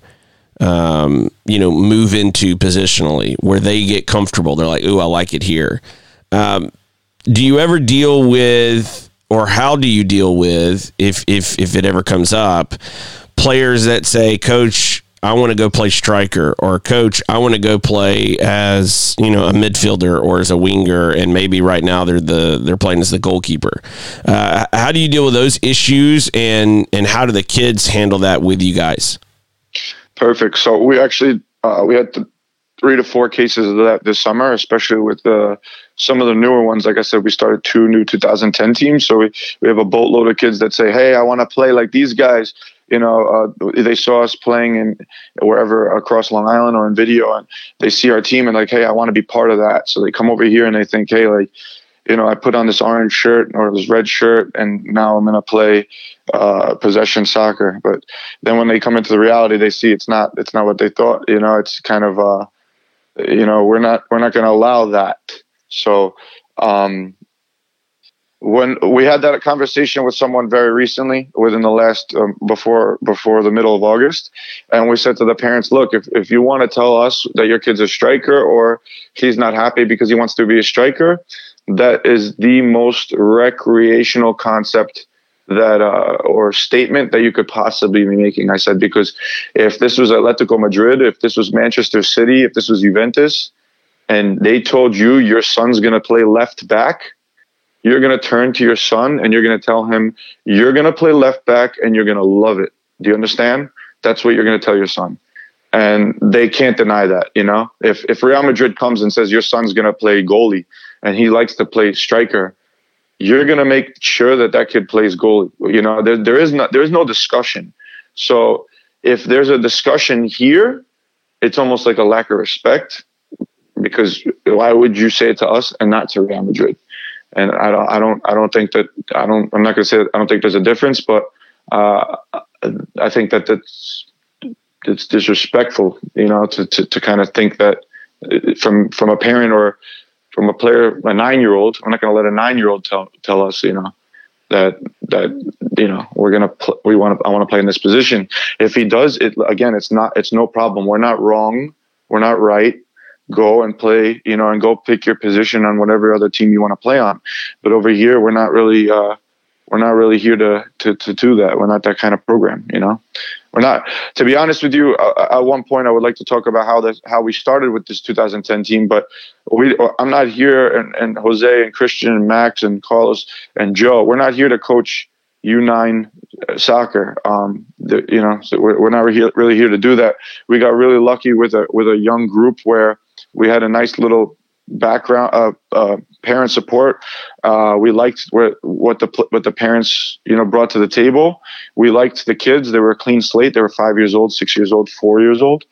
um, you know move into positionally where they get comfortable they're like ooh I like it here. Um, do you ever deal with or how do you deal with if if if it ever comes up players that say coach I want to go play striker, or coach, I want to go play as you know a midfielder or as a winger, and maybe right now they're the they're playing as the goalkeeper. Uh, how do you deal with those issues, and and how do the kids handle that with you guys? Perfect. So we actually uh, we had three to four cases of that this summer, especially with uh, some of the newer ones. Like I said, we started two new 2010 teams, so we, we have a boatload of kids that say, "Hey, I want to play like these guys." You know, uh, they saw us playing in wherever across Long Island or in video, and they see our team and like, "Hey, I want to be part of that." So they come over here and they think, "Hey, like." You know, I put on this orange shirt or this red shirt, and now I'm gonna play uh, possession soccer. But then when they come into the reality, they see it's not it's not what they thought. You know, it's kind of uh, you know we're not we're not to allow that so um, when we had that conversation with someone very recently within the last um, before before the middle of august and we said to the parents look if, if you want to tell us that your kid's a striker or he's not happy because he wants to be a striker that is the most recreational concept that uh, or statement that you could possibly be making. I said because if this was Atletico Madrid, if this was Manchester City, if this was Juventus, and they told you your son's going to play left back, you're going to turn to your son and you're going to tell him you're going to play left back and you're going to love it. Do you understand? That's what you're going to tell your son. And they can't deny that, you know. If if Real Madrid comes and says your son's going to play goalie and he likes to play striker, you're going to make sure that that kid plays goalie. You know, there, there is not there is no discussion. So if there's a discussion here, it's almost like a lack of respect because why would you say it to us and not to Real Madrid? And I don't, I don't, I don't think that I don't. I'm not going to say I don't think there's a difference, but uh, I think that that's it's disrespectful, you know, to, to, to kind of think that uh, from from a parent or from a player, a nine year old. I'm not going to let a nine year old tell tell us, you know, that that you know we're gonna pl- we want to I want to play in this position. If he does it again, it's not it's no problem. We're not wrong. We're not right. Go and play, you know, and go pick your position on whatever other team you want to play on. But over here, we're not really uh, we're not really here to, to to do that. We're not that kind of program, you know we're not. To be honest with you, uh, at one point I would like to talk about how this how we started with this 2010 team, but we I'm not here, and, and Jose and Christian and Max and Carlos and Joe. We're not here to coach U9 soccer. Um, the, you know, so we're, we're not really, really here to do that. We got really lucky with a with a young group where we had a nice little background uh, uh, parent support. Uh, we liked what, what the what the parents you know brought to the table. We liked the kids. They were a clean slate. They were five years old six years old four years old.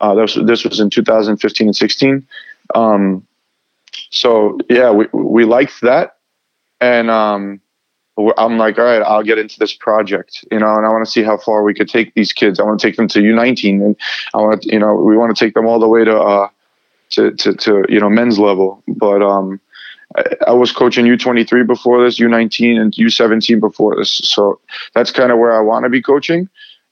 Uh, this, this was in 2015 and 16 um, so yeah we, we liked that. And um, I'm like, all right, I'll get into this project, you know, and I want to see how far we could take these kids. I want to take them to U19, and I want to, you know, we want to take them all the way to uh, to, to, to you know men's level. But um, I, I was coaching U23 before this, U19 and U17 before this, so that's kind of where I want to be coaching.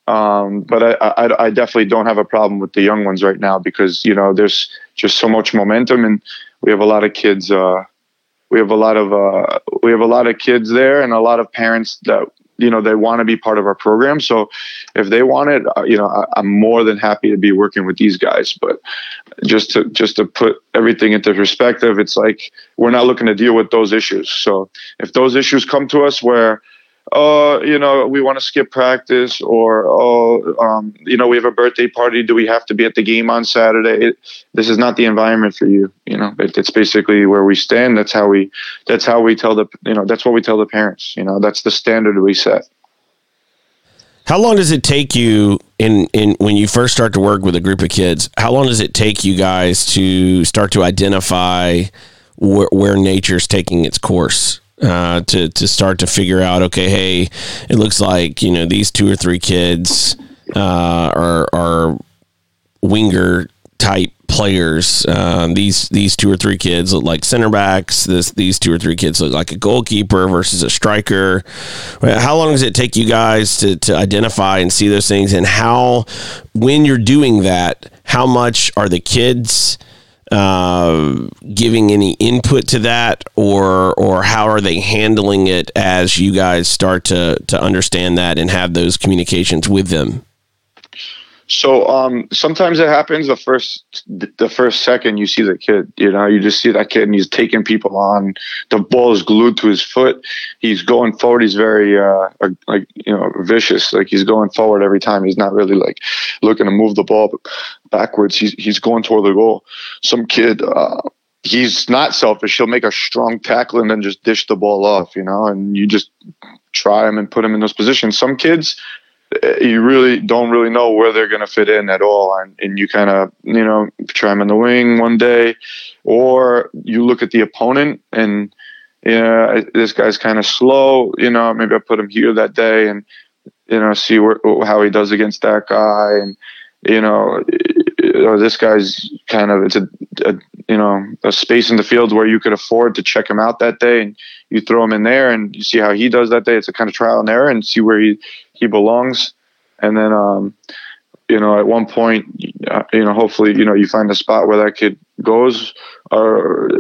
Um, but I, I, I definitely don't have a problem with the young ones right now because you know there's just so much momentum and we have a lot of kids. Uh, we have a lot of uh, we have a lot of kids there and a lot of parents that you know they want to be part of our program. So if they want it uh, you know I, am more than happy to be working with these guys. But just to just to put everything into perspective it's like we're not looking to deal with those issues. So if those issues come to us where oh, you know, we want to skip practice, or oh, um, you know, we have a birthday party. Do we have to be at the game on Saturday? It, this is not the environment for you. You know, it, it's basically where we stand. That's how we. That's how we tell the. You know, that's what we tell the parents. You know, that's the standard we set. How long does it take you in in when you first start to work with a group of kids? How long does it take you guys to start to identify where, where nature's taking its course? Uh, to to start to figure out. Okay, hey, it looks like you know these two or three kids uh, are are winger type players. Um, these these two or three kids look like center backs. This these two or three kids look like a goalkeeper versus a striker. How long does it take you guys to to identify and see those things? And how, when you're doing that, how much are the kids? Uh, giving any input to that, or or how are they handling it as you guys start to to understand that and have those communications with them? So um, sometimes it happens the first the first second you see the kid. You know, you just see that kid and he's taking people on. The ball is glued to his foot. He's going forward. He's very uh, like you know vicious. Like he's going forward every time. He's not really like looking to move the ball backwards. He's he's going toward the goal. Some kid. Uh, he's not selfish. He'll make a strong tackle and then just dish the ball off, you know, and you just try him and put him in those positions. Some kids, you really don't really know where they're going to fit in at all. And, and you kind of, you know, try them in the wing one day, or you look at the opponent and, yeah, this guy's kind of slow. You know, maybe I put him here that day and, you know, see where, how he does against that guy. And, you know, or this guy's kind of, it's a, a, you know, a space in the field where you could afford to check him out that day and you throw him in there and you see how he does that day. It's a kind of trial and error and see where he, he belongs. And then, um, you know, at one point, uh, you know, hopefully, you know, you find a spot where that kid goes. Or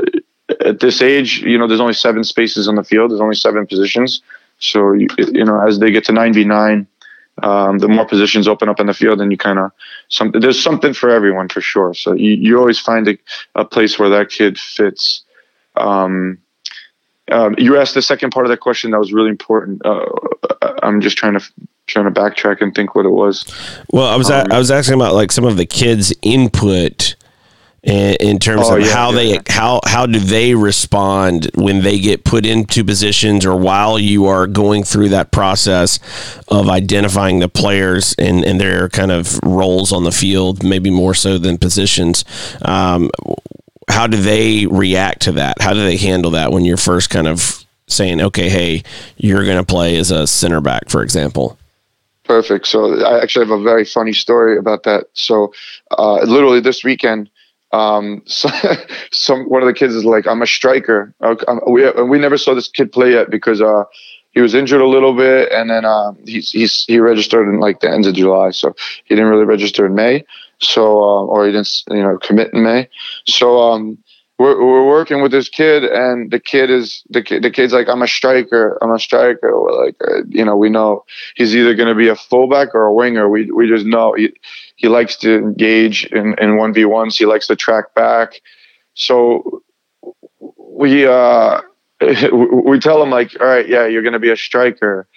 at this age, you know, there's only seven spaces on the field. There's only seven positions. So, you, you know, as they get to 99, um, the more positions open up in the field, and you kind of some there's something for everyone for sure. So you, you always find a, a place where that kid fits. Um, um, you asked the second part of that question that was really important. Uh, I'm just trying to trying to backtrack and think what it was. Well, I was um, I was asking about like some of the kids' input in, in terms oh, of yeah, how yeah, they yeah. how how do they respond when they get put into positions or while you are going through that process of identifying the players and, and their kind of roles on the field, maybe more so than positions. Um, how do they react to that? How do they handle that when you're first kind of saying, okay, hey, you're going to play as a center back, for example? Perfect. So I actually have a very funny story about that. So uh, literally this weekend, um, so, some one of the kids is like, "I'm a striker." I'm, we we never saw this kid play yet because uh, he was injured a little bit, and then uh, he's he's he registered in like the end of July, so he didn't really register in May. So uh, or he didn't you know commit in May. So um, we're, we're working with this kid and the kid is the kid the kid's like i'm a striker. I'm a striker. We're like uh, you know we know he's either going to be a fullback or a winger. We we just know he, he likes to engage in in 1v1s he likes to track back. So we uh we tell him like all right yeah you're going to be a striker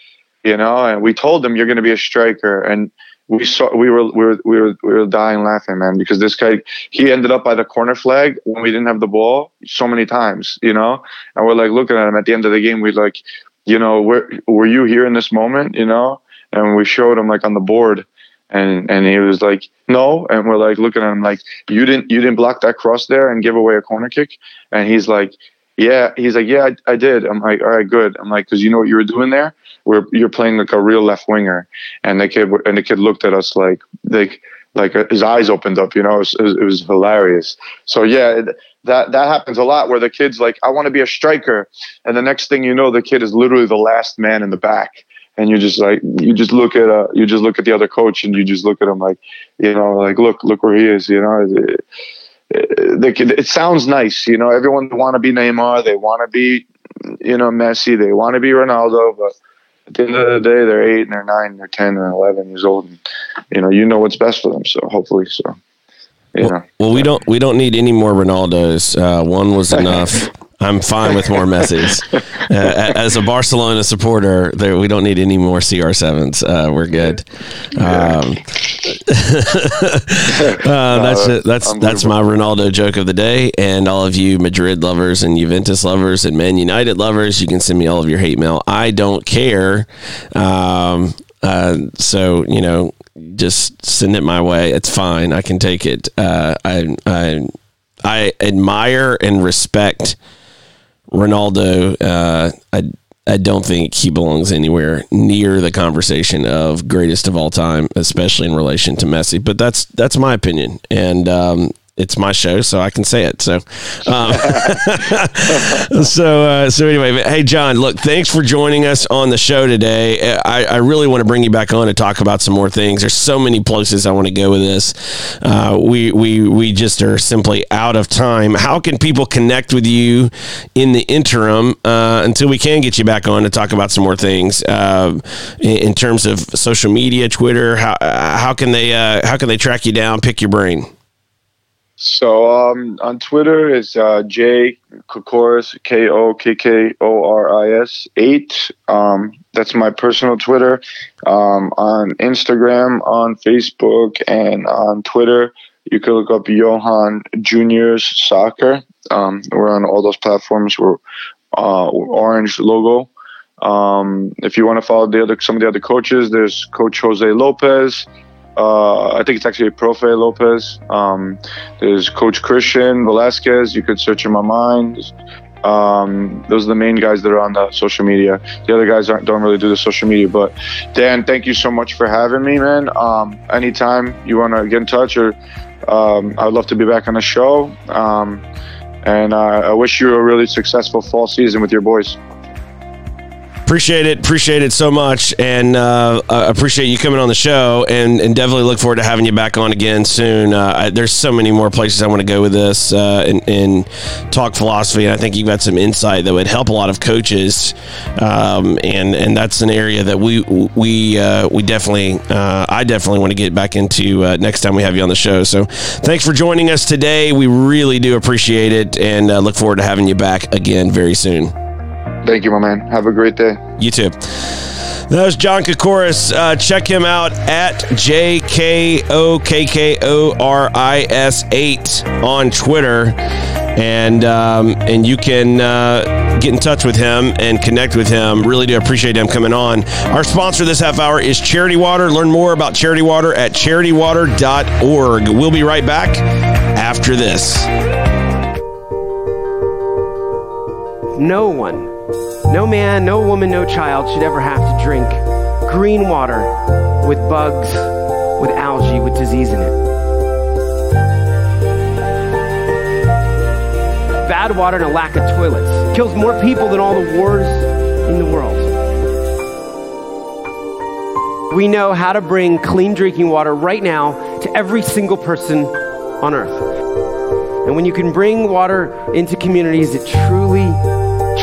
you know and we told him you're going to be a striker. And we saw we were we were we were we were dying laughing, man, because this guy he ended up by the corner flag when we didn't have the ball so many times, you know, and we're like looking at him at the end of the game. We like, you know, were were you here in this moment, you know? And we showed him like on the board, and and he was like, no, and we're like looking at him like, you didn't you didn't block that cross there and give away a corner kick, and he's like, yeah, he's like, yeah, I, I did. I'm like, all right, good. I'm like, because you know what you were doing there? We're you're playing like a real left winger, and the kid and the kid looked at us like like like uh, his eyes opened up. You know, it was, it was hilarious. So yeah, that that happens a lot where the kid's like, I want to be a striker, and the next thing you know, the kid is literally the last man in the back and you just like you just look at uh you just look at the other coach and you just look at him like you know like look look where he is you know they can, it sounds nice, you know. Everyone want to be Neymar, they want to be, you know, Messi, they want to be Ronaldo, but at the end of the day, they're eight and they're nine, and they're ten and eleven years old, and you know, you know what's best for them. So hopefully, so. You well, know. well, we don't we don't need any more Ronaldos. Uh, one was enough. I'm fine with more Messis. Uh, as a Barcelona supporter, there, we don't need any more CR7s. Uh, we're good. Um, uh, that's it. That's that's my Ronaldo joke of the day. And all of you Madrid lovers and Juventus lovers and Man United lovers, you can send me all of your hate mail. I don't care. Um, uh, so you know, just send it my way. It's fine. I can take it. Uh, I I I admire and respect Ronaldo, uh, I I don't think he belongs anywhere near the conversation of greatest of all time, especially in relation to Messi. But that's that's my opinion, and um, it's my show, so I can say it. So, um, so, uh, so anyway, hey, John, look, thanks for joining us on the show today. I, I really want to bring you back on to talk about some more things. There's so many places I want to go with this. Uh, we, we, we just are simply out of time. How can people connect with you in the interim uh, until we can get you back on to talk about some more things uh, in, in, terms of social media, Twitter? How, how can they, uh, how can they track you down, pick your brain? So um, on Twitter is uh, J Kokkoris K O K K O R I S eight. Um, that's my personal Twitter. Um, on Instagram, on Facebook, and on Twitter, you can look up Johan Juniors Soccer. Um, we're on all those platforms. We're uh, orange logo. Um, if you want to follow the other some of the other coaches, there's Coach Jose Lopez. Uh, I think it's actually Profe Lopez. Um, there's Coach Christian Velasquez. You could search in my mind. Um, those are the main guys that are on the social media. The other guys aren't, don't really do the social media. But Dan, thank you so much for having me, man. Um, anytime you want to get in touch, or um, I'd love to be back on the show. Um, and uh, I wish you a really successful fall season with your boys. Appreciate it. Appreciate it so much. And uh, appreciate you coming on the show and, and definitely look forward to having you back on again soon. Uh, I, there's so many more places I want to go with this uh, and, and, talk philosophy. And I think you've got some insight that would help a lot of coaches. Um, and, and that's an area that we, we, uh, we definitely, uh, I definitely want to get back into uh, next time we have you on the show. So thanks for joining us today. We really do appreciate it and look forward to having you back again very soon. Thank you, my man. Have a great day. You too. That was John Kokkoris. Uh, check him out at J K O K K O R I S 8 on Twitter. And um, and you can uh, get in touch with him and connect with him. Really do appreciate him coming on. Our sponsor this half hour is Charity Water. Learn more about Charity Water at charitywater.org. We'll be right back after this. No one no man, no woman, no child should ever have to drink green water with bugs, with algae, with disease in it. Bad water and a lack of toilets kills more people than all the wars in the world. We know how to bring clean drinking water right now to every single person on earth. And when you can bring water into communities, it truly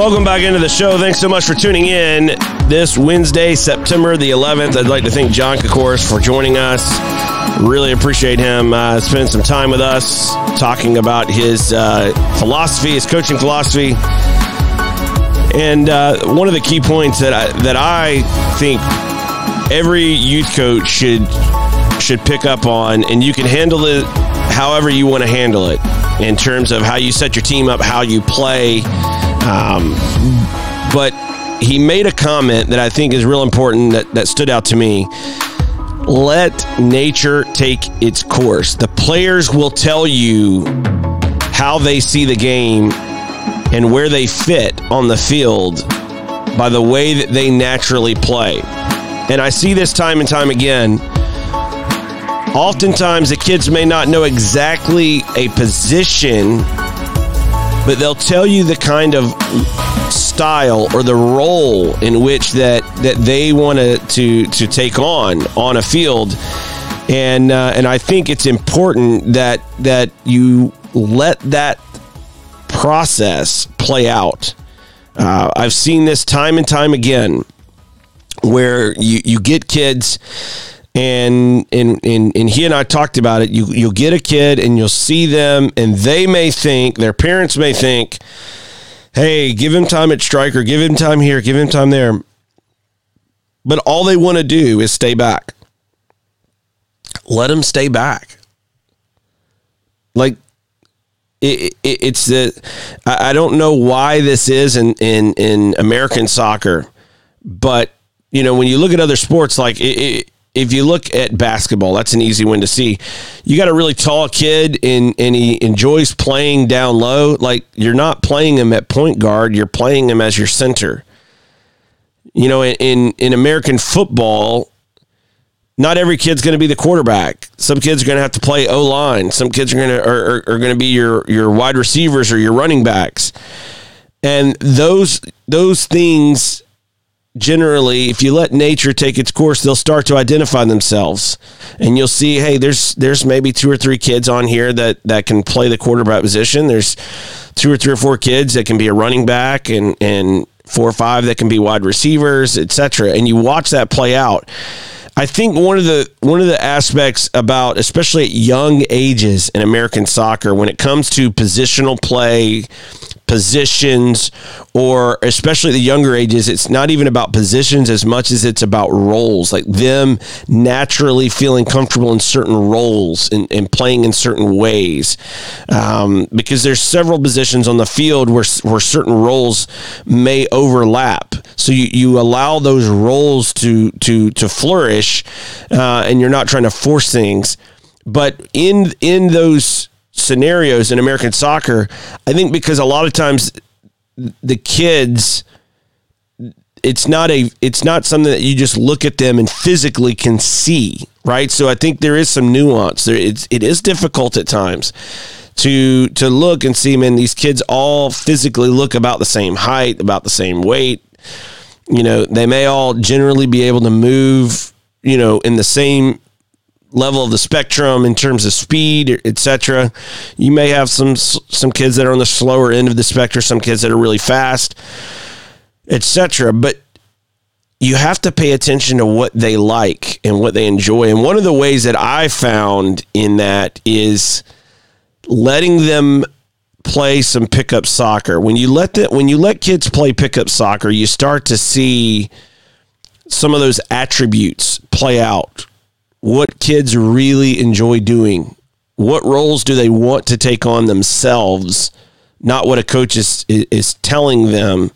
Welcome back into the show. Thanks so much for tuning in this Wednesday, September the 11th. I'd like to thank John Kokkoris for joining us. Really appreciate him uh, spending some time with us, talking about his uh, philosophy, his coaching philosophy. And uh, one of the key points that I, that I think every youth coach should should pick up on, and you can handle it however you want to handle it in terms of how you set your team up, how you play um, but he made a comment that I think is real important that, that stood out to me. Let nature take its course. The players will tell you how they see the game and where they fit on the field by the way that they naturally play. And I see this time and time again. Oftentimes, the kids may not know exactly a position but they'll tell you the kind of style or the role in which that that they want to to to take on on a field and uh, and I think it's important that that you let that process play out. Uh, I've seen this time and time again, where you you get kids and and and, and he and I talked about it. You you'll get a kid and you'll see them, and they may think their parents may think, "Hey, give him time at striker, give him time here, give him time there," but all they want to do is stay back. Let them stay back. Like it, it, it's the I don't know why this is in in in American soccer, but you know when you look at other sports like it, if you look at basketball, that's an easy one to see. You got a really tall kid and and he enjoys playing down low. Like you're not playing him at point guard, you're playing him as your center. You know, in in American football, not every kid's going to be the quarterback. Some kids are going to have to play O line. Some kids are going to are, are, are going to be your your wide receivers or your running backs. And those those things generally if you let nature take its course they'll start to identify themselves. And you'll see hey there's there's maybe two or three kids on here that that can play the quarterback position. There's two or three or four kids that can be a running back and and four or five that can be wide receivers etc and you watch that play out. I think one of the one of the aspects about especially at young ages in American soccer when it comes to positional play positions or especially the younger ages it's not even about positions as much as it's about roles like them naturally feeling comfortable in certain roles and, and playing in certain ways. Um, because there's several positions on the field where, where certain roles may overlap. So you, you allow those roles to to to flourish uh, and you're not trying to force things. But in in those scenarios in American soccer, I think because a lot of times the kids it's not a it's not something that you just look at them and physically can see, right? So I think there is some nuance. There it's it is difficult at times to to look and see man these kids all physically look about the same height, about the same weight. You know, they may all generally be able to move, you know, in the same level of the spectrum in terms of speed, etc. You may have some some kids that are on the slower end of the spectrum, some kids that are really fast, etc. But you have to pay attention to what they like and what they enjoy. And one of the ways that I found in that is letting them play some pickup soccer. When you let the, when you let kids play pickup soccer, you start to see some of those attributes play out what kids really enjoy doing. What roles do they want to take on themselves, not what a coach is, is telling them.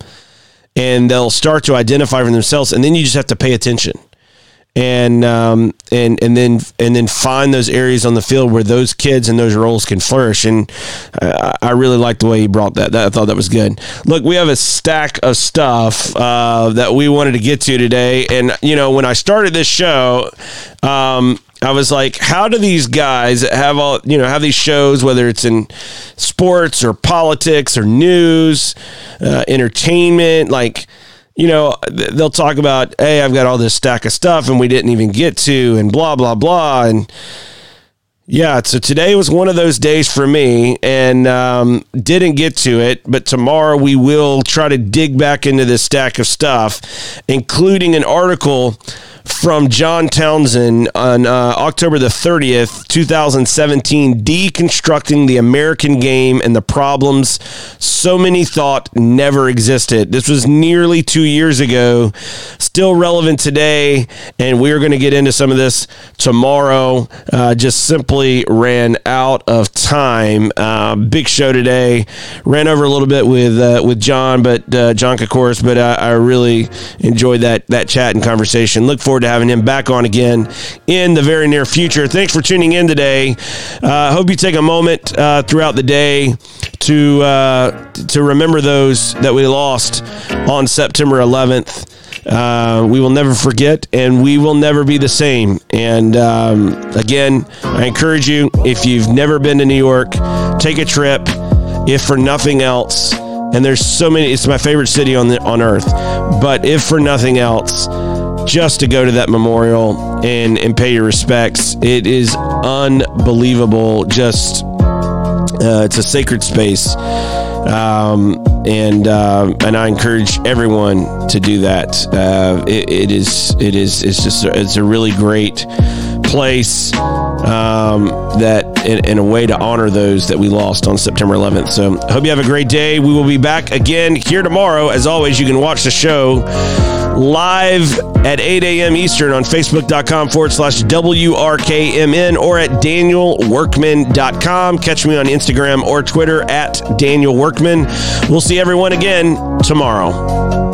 And they'll start to identify for themselves. And then you just have to pay attention and um, and and then and then find those areas on the field where those kids and those roles can flourish. And uh, I really like the way he brought that. that. I thought that was good. Look, we have a stack of stuff uh, that we wanted to get to today, and you know when I started this show. Um, I was like, how do these guys have all, you know, have these shows, whether it's in sports or politics or news, uh, entertainment, like, you know, they'll talk about, hey, I've got all this stack of stuff and we didn't even get to, and blah, blah, blah. And yeah, so today was one of those days for me and um, didn't get to it, but tomorrow we will try to dig back into this stack of stuff, including an article from John Townsend on uh, October the 30th, 2017, Deconstructing the American Game and the Problems So Many Thought Never Existed. This was nearly two years ago, still relevant today, and we're going to get into some of this tomorrow. Uh, just simply ran out of time. Uh, big show today. Ran over a little bit with uh, with John, but uh, John Kokkoris, but I, I really enjoyed that, that chat and conversation. Look forward forward to having him back on again in the very near future. Thanks for tuning in today. I uh, hope you take a moment uh, throughout the day to uh, to remember those that we lost on September 11th. Uh, we will never forget and we will never be the same. And um, again, I encourage you if you've never been to New York, take a trip, if for nothing else. And there's so many, it's my favorite city on, the, on earth. But if for nothing else, just to go to that memorial and, and pay your respects. It is unbelievable. Just, uh, it's a sacred space. Um, and uh, and I encourage everyone to do that. Uh, it, it is it is it's just a, it's a really great place um, that in, in, a way to honor those that we lost on September 11th. So hope you have a great day. We will be back again here tomorrow. As always, you can watch the show live at 8 a.m. Eastern on Facebook.com forward slash WRKMN or at DanielWorkman.com. Catch me on Instagram or Twitter at Daniel We'll see everyone again tomorrow.